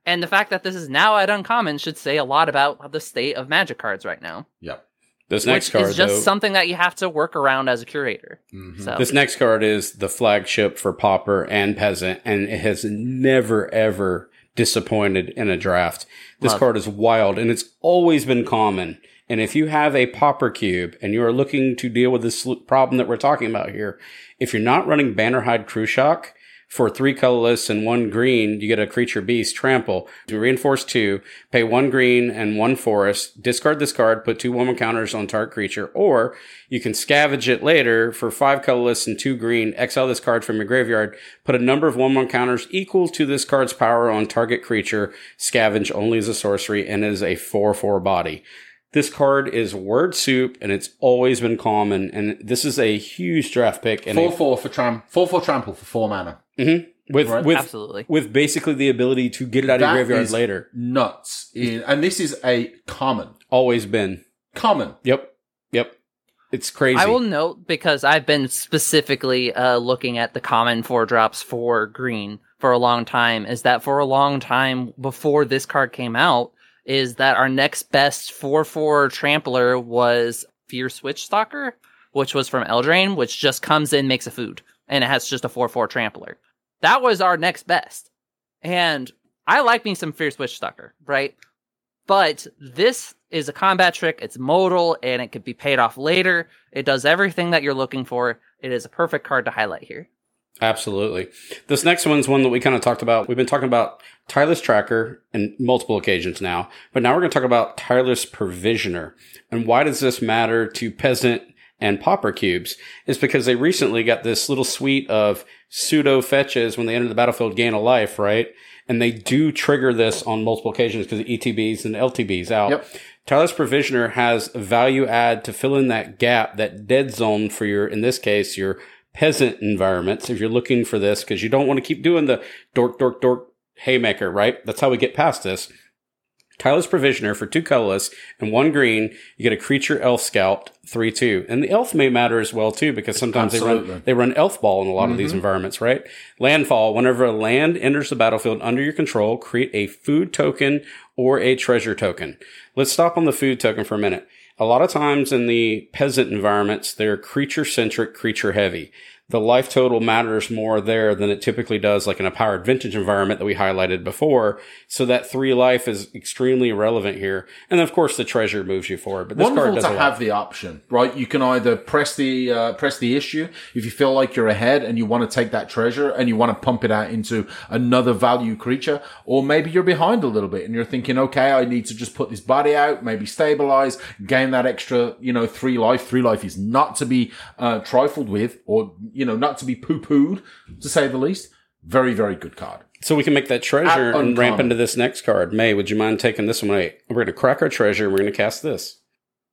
and the fact that this is now at uncommon should say a lot about the state of magic cards right now.
Yep.
This next
which
card,
is just
though,
something that you have to work around as a curator.
Mhm.
So
This next card is the flagship for Pauper and Peasant, and it has never ever disappointed in a draft. This
Love.
card is wild, and it's always been common. And if you have a Pauper cube and you are looking to deal with this problem that we're talking about here, if you're not running Bannerhide Krushok for three colorless and one green, you get a creature beast trample. You reinforce two, pay one green and one forest, discard this card, put two woman counters on target creature, or you can scavenge it later for five colorless and two green, exile this card from your graveyard, put a number of one counters equal to this card's power on target creature, scavenge only as a sorcery, and is a 4-4 body. This card is word soup and it's always been common, and this is a huge draft pick and
Four
a,
four for tram. Four four trample for four mana.
Mhm. with
Right.
with
absolutely.
with basically the ability to get it out of your graveyard
is
later.
Nuts. In, and this is a common.
Always been.
Common.
Yep. Yep. It's crazy.
I will note because I've been specifically uh, looking at the common four drops for green for a long time. Is that for a long time before this card came out? Is that our next best four four trampler was Fierce Witchstalker, which was from Eldraine, which just comes in makes a food and it has just a four four trampler. That was our next best, and I like me some Fierce Witchstalker, right? But this is a combat trick. It's modal and it could be paid off later. It does everything that you're looking for. It is a perfect card to highlight here.
Absolutely. This next one's one that we kind of talked about. We've been talking about Tireless Tracker in multiple occasions now, but now we're going to talk about Tireless Provisioner. And why does this matter to Peasant and Pauper cubes? Is because they recently got this little suite of pseudo fetches when they enter the battlefield gain a life, right? And they do trigger this on multiple occasions because of ETBs and LTBs out.
Yep.
Tireless Provisioner has value add to fill in that gap, that dead zone for your, in this case, your peasant environments. If you're looking for this, because you don't want to keep doing the dork, dork, dork haymaker, right? That's how we get past this. Tireless Provisioner for two colorless and one green. You get a creature elf scout three two, and the elf may matter as well too because sometimes they run they run elf ball in a lot of these mm-hmm. environments, right? Landfall. Whenever a land enters the battlefield under your control, create a food token or a treasure token. Let's stop on the food token for a minute. A lot of times in the peasant environments, they're creature centric, creature heavy. The life total matters more there than it typically does, like in a powered vintage environment that we highlighted before. So that three life is extremely relevant here. And of course, the treasure moves you forward. But this card
Wonderful
does
to have the option, right? You can either press the uh, press the issue if you feel like you're ahead and you want to take that treasure and you want to pump it out into another value creature, or maybe you're behind a little bit and you're thinking, okay, I need to just put this body out, maybe stabilize, gain that extra, you know, three life. Three life is not to be uh, trifled with, or you know, not to be poo pooed, to say the least. Very, very good card.
So we can make that treasure and ramp into this next card. May, would you mind taking this one away? We're going to crack our treasure. and We're going to cast this.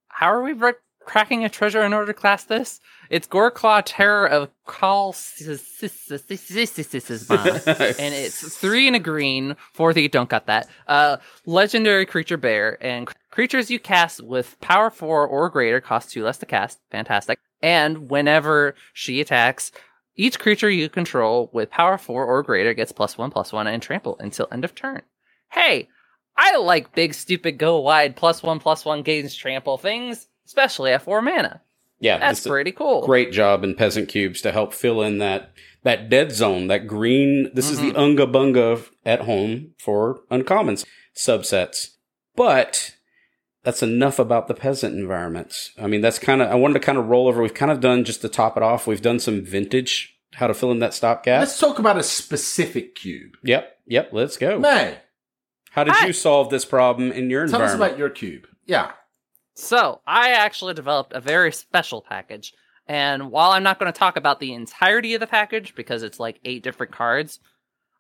How are we re- cracking a treasure in order to cast this? It's Goreclaw Terror of Call and it's three and a green for the don't got that. Uh, legendary creature bear and creatures you cast with power four or greater cost two less to cast. Fantastic. And whenever she attacks, each creature you control with power four or greater gets plus one plus one and trample until end of turn. Hey, I like big stupid go wide plus one plus one gains trample things, especially at four mana.
Yeah,
That's pretty cool.
great job in peasant cubes to help fill in that that dead zone, that green. This is the
Mm-hmm.
unga bunga at home for uncommons subsets. But that's enough about the peasant environments. I mean, that's kind of I wanted to kind of roll over. We've kind of done just to top it off. We've done some vintage how to fill in that stopgap.
Let's talk about a specific cube.
Yep, yep. Let's go.
May,
How did
I-
you solve this problem in your
tell us
environment?
about your cube. Yeah.
So, I actually developed a very special package. And while I'm not going to talk about the entirety of the package because it's like eight different cards,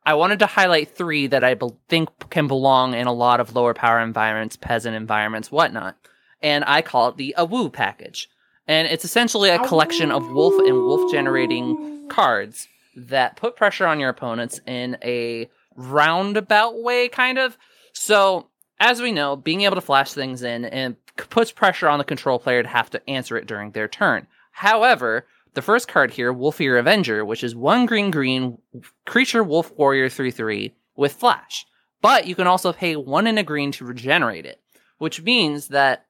I wanted to highlight three that I be- think can belong in a lot of lower power environments, peasant environments, whatnot. And I call it the Awoo package. And it's essentially a collection of wolf and wolf generating cards that put pressure on your opponents in a roundabout way, kind of. So, as we know, being able to flash things in and puts pressure on the control player to have to answer it during their turn. However, the first card here, Wolfir Avenger, which is one green green creature wolf warrior 3 3 with flash. But you can also pay one in a green to regenerate it, which means that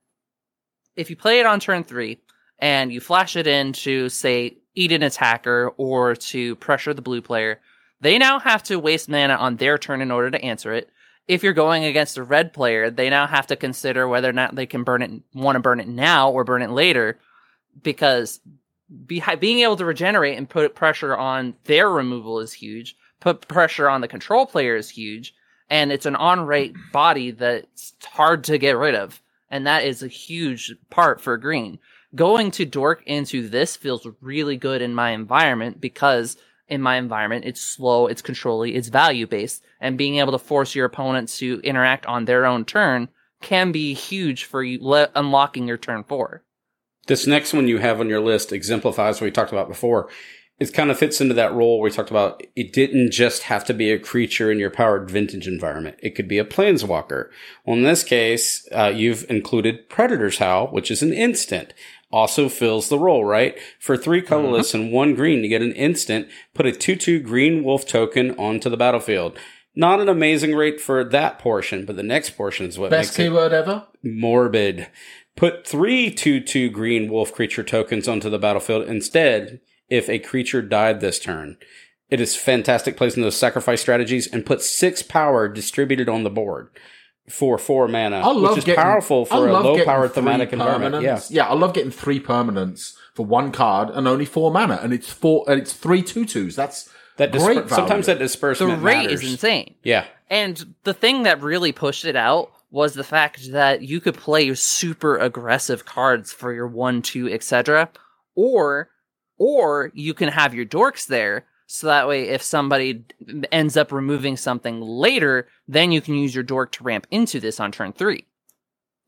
if you play it on turn three and you flash it in to, say, eat an attacker or to pressure the blue player, they now have to waste mana on their turn in order to answer it. If you're going against a red player, they now have to consider whether or not they can burn it, want to burn it now or burn it later, because be, being able to regenerate and put pressure on their removal is huge. Put pressure on the control player is huge, and it's an on-rate body that's hard to get rid of, and that is a huge part for green. Going to dork into this feels really good in my environment because in my environment it's slow, it's controlly, it's value based, and being able to force your opponent to interact on their own turn can be huge for you le- unlocking your turn four.
This next one you have on your list exemplifies what we talked about before. It kind of fits into that role we talked about. It didn't just have to be a creature in your powered vintage environment. It could be a planeswalker. Well, in this case, uh, you've included Predator's Howl, which is an instant. also fills the role, right? For three colorless and one green, you get an instant, put a 2 2 green wolf token onto the battlefield. Not an amazing rate for that portion, but the next portion is what
Best
makes it
keyword ever.
morbid. Put three 2 2 green wolf creature tokens onto the battlefield instead if a creature died this turn. It is fantastic placing those sacrifice strategies and put six power distributed on the board for four mana,
I love
which is
getting,
powerful
I
for a
love
low
getting
power
three
thematic environment. Yeah.
yeah, I love getting three permanents for one card and only four mana, and it's four, and it's three two twos. That's
That disper-
great value.
sometimes that
The rate
matters.
is insane.
Yeah.
And the thing that really pushed it out was the fact that you could play super aggressive cards for your one, two, etc. Or, or you can have your dorks there, so that way if somebody ends up removing something later, then you can use your dork to ramp into this on turn three.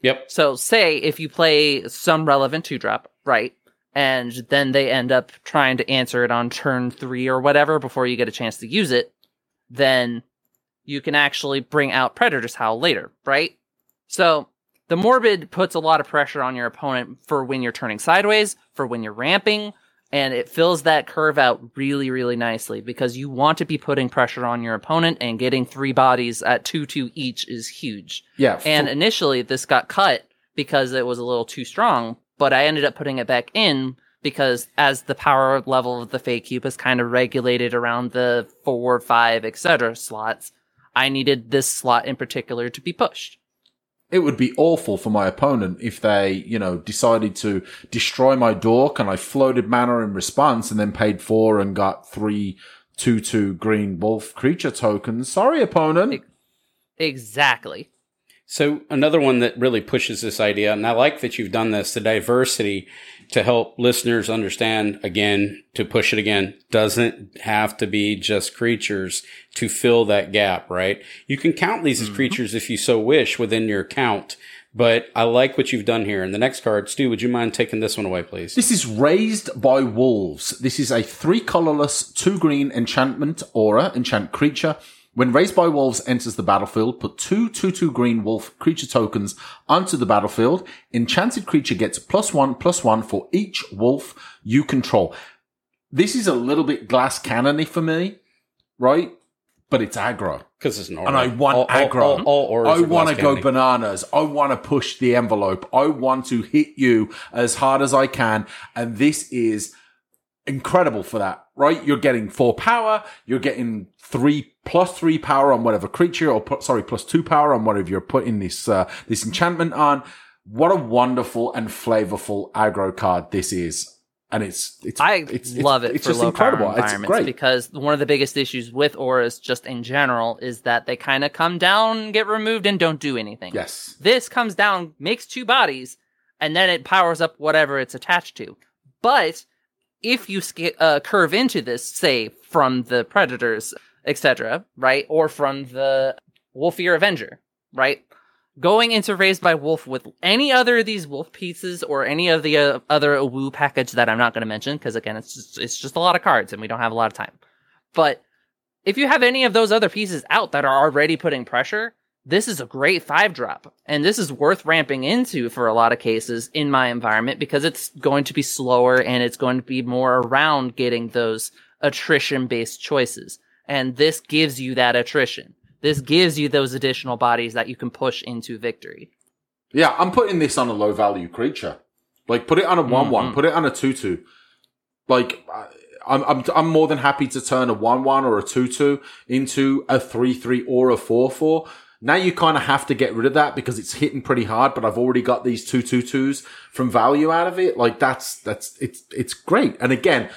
Yep.
So say if you play some relevant two drop, right? And then they end up trying to answer it on turn three or whatever before you get a chance to use it, then you can actually bring out Predator's Howl later, right? So the Morbid puts a lot of pressure on your opponent for when you're turning sideways, for when you're ramping, and it fills that curve out really, really nicely because you want to be putting pressure on your opponent and getting three bodies at 2 2 each is huge.
yeah,
And initially, this got cut because it was a little too strong, but I ended up putting it back in because as the power level of the fake cube is kind of regulated around the four, five, etc. slots, I needed this slot in particular to be pushed.
It would be awful for my opponent if they, you know, decided to destroy my dork and I floated mana in response and then paid four and got three two two green wolf creature tokens. Sorry, opponent.
Exactly.
So another one that really pushes this idea, and I like that you've done this, the diversity to help listeners understand again, to push it again, doesn't have to be just creatures to fill that gap, right? You can count these as mm-hmm. creatures if you so wish within your count. But I like what you've done here. And the next card, Stu, would you mind taking this one away, please?
This is Raised by Wolves. This is a three colorless, two green enchantment aura, enchant creature. When Raised by Wolves enters the battlefield, put two 2-2 green wolf creature tokens onto the battlefield. Enchanted creature gets plus one, plus one for each wolf you control. This is a little bit glass cannony for me, right? But it's aggro.
Because it's an aura.
And I want
all,
aggro.
All, all
I want to go
candy.
bananas. I want to push the envelope. I want to hit you as hard as I can. And this is incredible for that, right? You're getting four power. You're getting three plus three power on whatever creature or put, sorry, plus two power on whatever you're putting this, uh, this enchantment on. What a wonderful and flavorful aggro card this is. And it's, it's,
I
it's,
love
it's,
it
It's
for
just
low
incredible.
power
It's great.
because one of the biggest issues with auras, just in general, is that they kind of come down, get removed, and don't do anything.
yes.
This comes down, makes two bodies, and then it powers up whatever it's attached to. But if you uh, curve into this, say from the predators, etc., right, or from the Wolfir Avenger, right, going into Raised by Wolf with any other of these wolf pieces or any of the uh, other woo package that I'm not going to mention, because again, it's just it's just a lot of cards and we don't have a lot of time. But if you have any of those other pieces out that are already putting pressure, this is a great five drop. And this is worth ramping into for a lot of cases in my environment because it's going to be slower and it's going to be more around getting those attrition based choices. And this gives you that attrition. This gives you those additional bodies that you can push into victory.
Yeah, I'm putting this on a low value creature. Like, put it on a one-one.
Mhm.
Put it on a two-two. Like, I- I'm I'm I'm more than happy to turn a one-one or a two-two into a three-three or a four-four. Now you kind of have to get rid of that because it's hitting pretty hard. But I've already got these two two-twos from value out of it. Like, that's that's it's it's great. And again,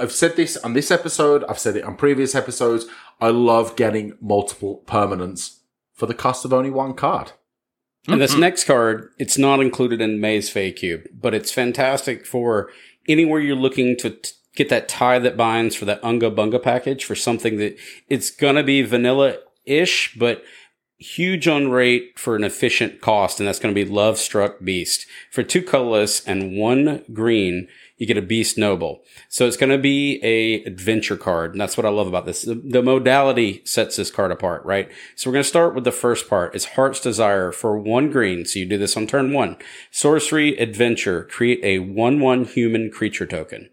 I've said this on this episode. I've said it on previous episodes. I love getting multiple permanents for the cost of only one card.
And this mm-hmm. next card, it's not included in May's Fey Cube, but it's fantastic for anywhere you're looking to t- get that tie that binds for that Unga Bunga package for something that it's gonna be vanilla ish, but huge on rate for an efficient cost, and that's going to be Lovestruck Beast. For two colorless and one green, you get a Beast Noble. So it's going to be a adventure card. And that's what I love about this. The, the modality sets this card apart, right? So we're going to start with the first part. It's Heart's Desire for one green. So you do this on turn one. Sorcery Adventure. Create a one one human creature token.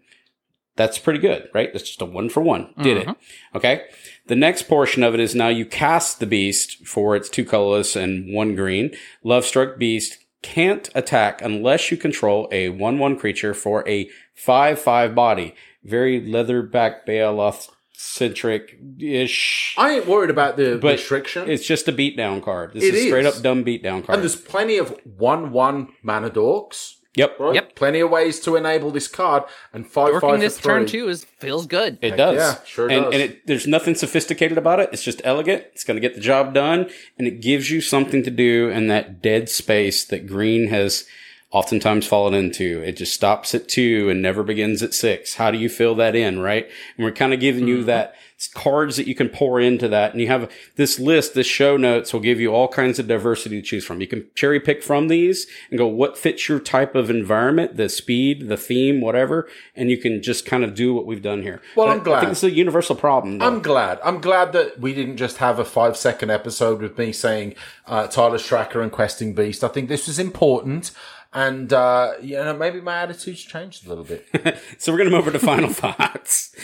That's pretty good, right? That's just a one for one. Did it. Mm-hmm. Okay. The next portion of it is now you cast the beast for its two colorless and one green. Lovestruck Beast can't attack unless you control a one one creature for a five five body. Very Leatherback Baloth centric ish.
I ain't worried about the
But
restriction.
It's just a beatdown card. This
It
is straight
is.
up dumb beatdown card.
and there's plenty of one-one mana dorks.
Yep.
Right?
Yep.
Plenty of ways to enable this card. And five
Working
five
this
for three.
turn two is feels good.
It
Heck
does.
yeah, sure
and,
does.
And it, there's nothing sophisticated about it. It's just elegant. It's going to get the job done, and it gives you something to do in that dead space that green has oftentimes fallen into. It just stops at two and never begins at six. How do you fill that in, right? And we're kind of giving
Mm-hmm.
you that cards that you can pour into that. And you have this list, this show notes will give you all kinds of diversity to choose from. You can cherry pick from these and go, what fits your type of environment, the speed, the theme, whatever. And you can just kind of do what we've done here.
Well,
But
I'm
I
glad.
think it's a universal problem. though.
I'm glad. I'm glad that we didn't just have a five second episode with me saying uh, Tireless Tracker and Questing Beast. I think this was important. And, uh, you know, maybe my attitude's changed a little bit. *laughs*
So we're going to move over to final *laughs* thoughts.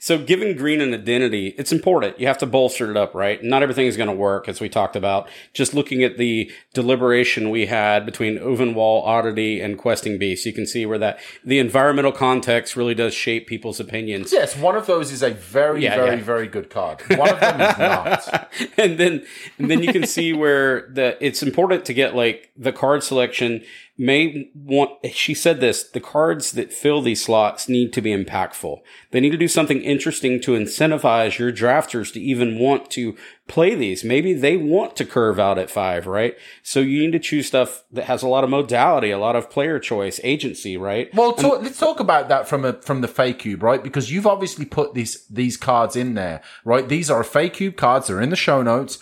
so giving green an identity, it's important. You have to bolster it up, right? Not everything is going to work, as we talked about. Just looking at the deliberation we had between Ulvenwald, Oddity, and Questing Beast, you can see where that the environmental context really does shape people's opinions.
yes, one of those is a very,
Yeah,
very,
yeah.
very good card. One of them is not. *laughs*
and then and then you can see where the it's important to get like the card selection may want she said this the cards that fill these slots need to be impactful they need to do something interesting to incentivize your drafters to even want to play these maybe they want to curve out at five right so you need to choose stuff that has a lot of modality a lot of player choice agency right
Well, talk, let's talk about that from a from the fake cube, right? Because you've obviously put these these cards in there, right? These are fake cube cards. They're in the show notes.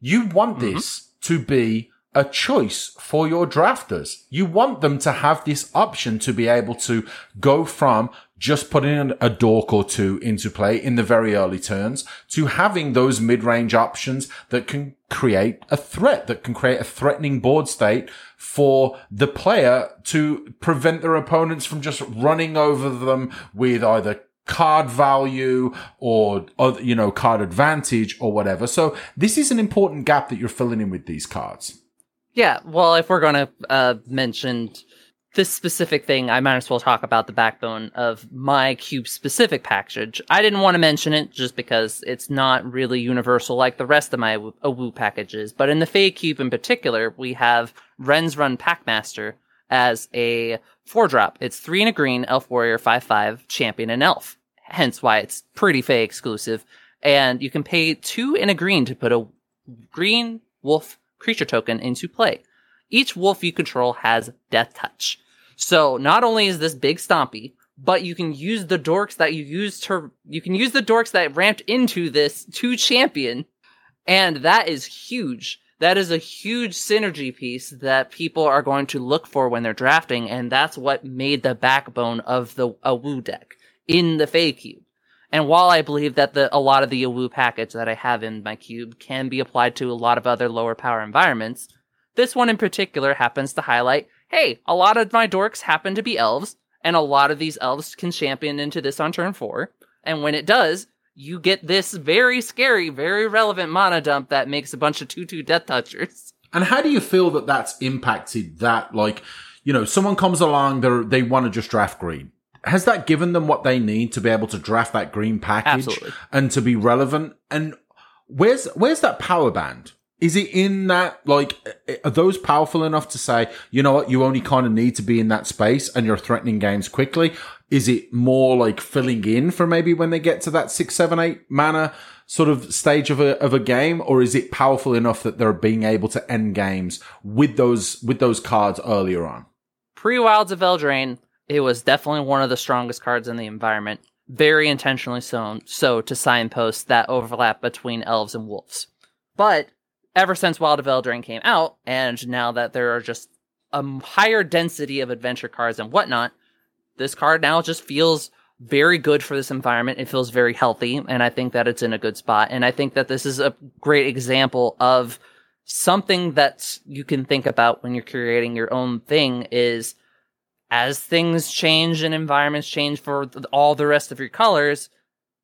You want mm-hmm. this to be a choice for your drafters. You want them to have this option to be able to go from just putting a dork or two into play in the very early turns to having those mid-range options that can create a threat, that can create a threatening board state for the player to prevent their opponents from just running over them with either card value or, you know card advantage or whatever. So this is an important gap that you're filling in with these cards.
Yeah, well, if we're going to uh, mention this specific thing, I might as well talk about the backbone of my cube specific package. I didn't want to mention it just because it's not really universal like the rest of my Awu- packages. But in the Fey Cube in particular, we have Wren's Run Packmaster as a four drop. It's three and a green, Elf Warrior, 5 5, Champion, and Elf. Hence why it's pretty Fey exclusive. And you can pay two and a green to put a green wolf creature token into play. Each wolf you control has death touch. So not only is this big stompy, but you can use the dorks that you used to you can use the dorks that ramped into this to champion, and that is huge. That is a huge synergy piece that people are going to look for when they're drafting, and that's what made the backbone of the Awoo deck in the Fey Cube. And while I believe that the a lot of the Awoo package that I have in my cube can be applied to a lot of other lower power environments, this one in particular happens to highlight, hey, a lot of my dorks happen to be elves, and a lot of these elves can champion into this on turn four. And when it does, you get this very scary, very relevant mana dump that makes a bunch of 2-2 death touchers. *laughs*
And how do you feel that that's impacted that? Like, you know, someone comes along, they they want to just draft green. Has that given them what they need to be able to draft that green package
Absolutely.
and to be relevant? And where's where's that power band? Is it in that like are those powerful enough to say, you know what, you only kind of need to be in that space and you're threatening games quickly? Is it more like filling in for maybe when they get to that six, seven, eight mana sort of stage of a of a game, or is it powerful enough that they're being able to end games with those with those cards earlier on?
Pre Wilds of Eldraine, it was definitely one of the strongest cards in the environment. Very intentionally so, so to signpost that overlap between elves and wolves. But ever since Wild of Eldraine came out, and now that there are just a higher density of adventure cards and whatnot, this card now just feels very good for this environment. It feels very healthy, and I think that it's in a good spot. And I think that this is a great example of something that you can think about when you're creating your own thing is as things change and environments change for th- all the rest of your colors,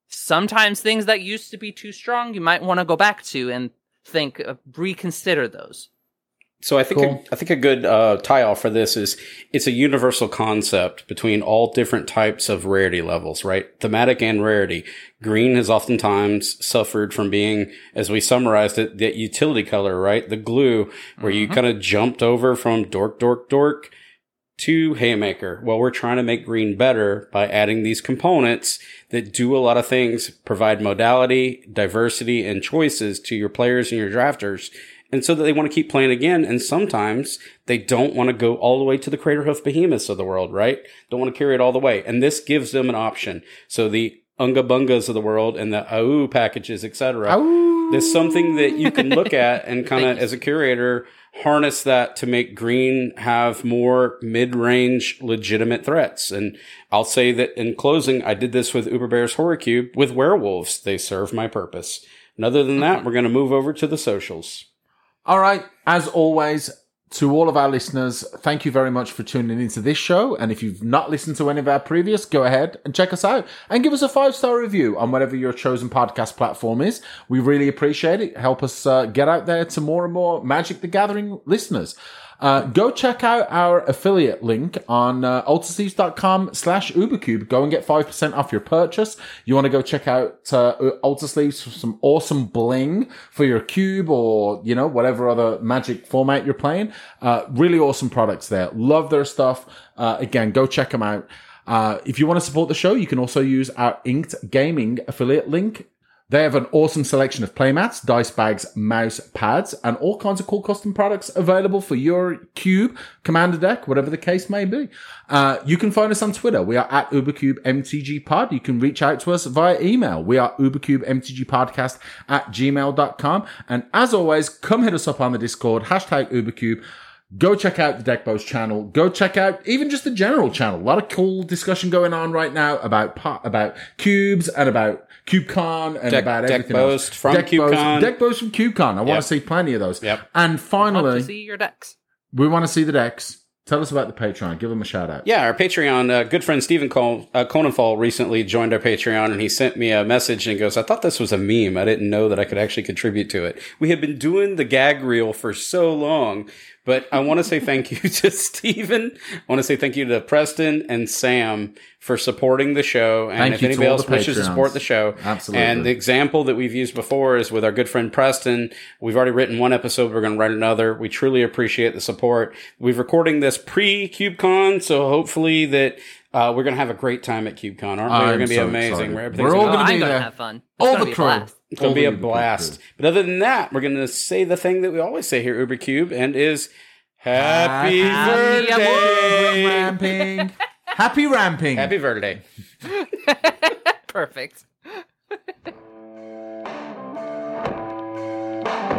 sometimes things that used to be too strong, you might want to go back to and think, uh, reconsider those.
So I think
Cool.
a, I think a good uh, tie off for this is it's a universal concept between all different types of rarity levels, right? Thematic and rarity. Green has oftentimes suffered from being, as we summarized it, that utility color, right? The glue, where you kind of jumped over from dork, dork, dork to Haymaker. Well, we're trying to make green better by adding these components that do a lot of things, provide modality, diversity, and choices to your players and your drafters. And so that they want to keep playing again. And sometimes they don't want to go all the way to the Craterhoof behemoths of the world, right? Don't want to carry it all the way. And this gives them an option. So the Unga Bungas of the world and the AU packages, etc. There's something that you can look at and *laughs* kind of, as a curator, harness that to make green have more mid-range legitimate threats. And I'll say that in closing, I did this with Uber Bears Horror Cube with werewolves. They serve my purpose. And other than that, *laughs* we're going to move over to the socials.
All right. As always, to all of our listeners, thank you very much for tuning into this show. And if you've not listened to any of our previous, go ahead and check us out and give us a five star review on whatever your chosen podcast platform is. We really appreciate it. Help us uh, get out there to more and more Magic the Gathering listeners. Uh, go check out our affiliate link on uh, altersleeves.com slash ubercube. Go and get 5% off your purchase. You want to go check out uh, Alter Sleeves for some awesome bling for your cube or, you know, whatever other magic format you're playing. Uh, really awesome products there. Love their stuff. Uh, again, go check them out. Uh, if you want to support the show, you can also use our Inked Gaming affiliate link they have an awesome selection of playmats, dice bags, mouse pads, and all kinds of cool custom products available for your cube, commander deck, whatever the case may be. Uh, you can find us on Twitter. We are at UberCubeMTGPod. You can reach out to us via email. We are UberCubeMTGPodcast at gmail.com. And as always, come hit us up on the Discord, hashtag UberCube. Go check out the Deckbows channel. Go check out even just the general channel. A lot of cool discussion going on right now about po- about cubes and about CubeCon and
Deck-
about everything
Deckbows
else.
from CubeCon.
Deckbows from CubeCon. I want to see plenty of those.
Yep.
And
Want to
finally,
see your decks.
we want to see the decks. Tell us about the Patreon. Give them a shout out.
Yeah, our Patreon, uh, good friend Stephen Col- uh, Conenfall recently joined our Patreon and he sent me a message and goes, I thought this was a meme. I didn't know that I could actually contribute to it. We have been doing the gag reel for so long, but I want to say thank you *laughs* to Stephen. I want to say thank you to Preston and Sam for supporting the show. And
Thank
if
you
anybody
all
else
the
wishes to support the show,
Absolutely.
And the example that we've used before is with our good friend Preston. We've already written one episode. We're going to write another. We truly appreciate the support. We're recording this pre CubeCon, so hopefully that uh, we're going to have a great time at CubeCon, aren't we?
I'm
We're going to be
so
amazing.
excited.
Where everything's
We're all
gonna-
gonna
I'm
be
going to
there.
have fun. It's
All
going
the
be
crew.
blast.
It's going to be a blast. But other than that, we're going to say the thing that we always say here, Uber Cube, and is happy,
happy
birthday.
Ramping. *laughs* happy ramping.
Happy birthday. *laughs*
Perfect. *laughs*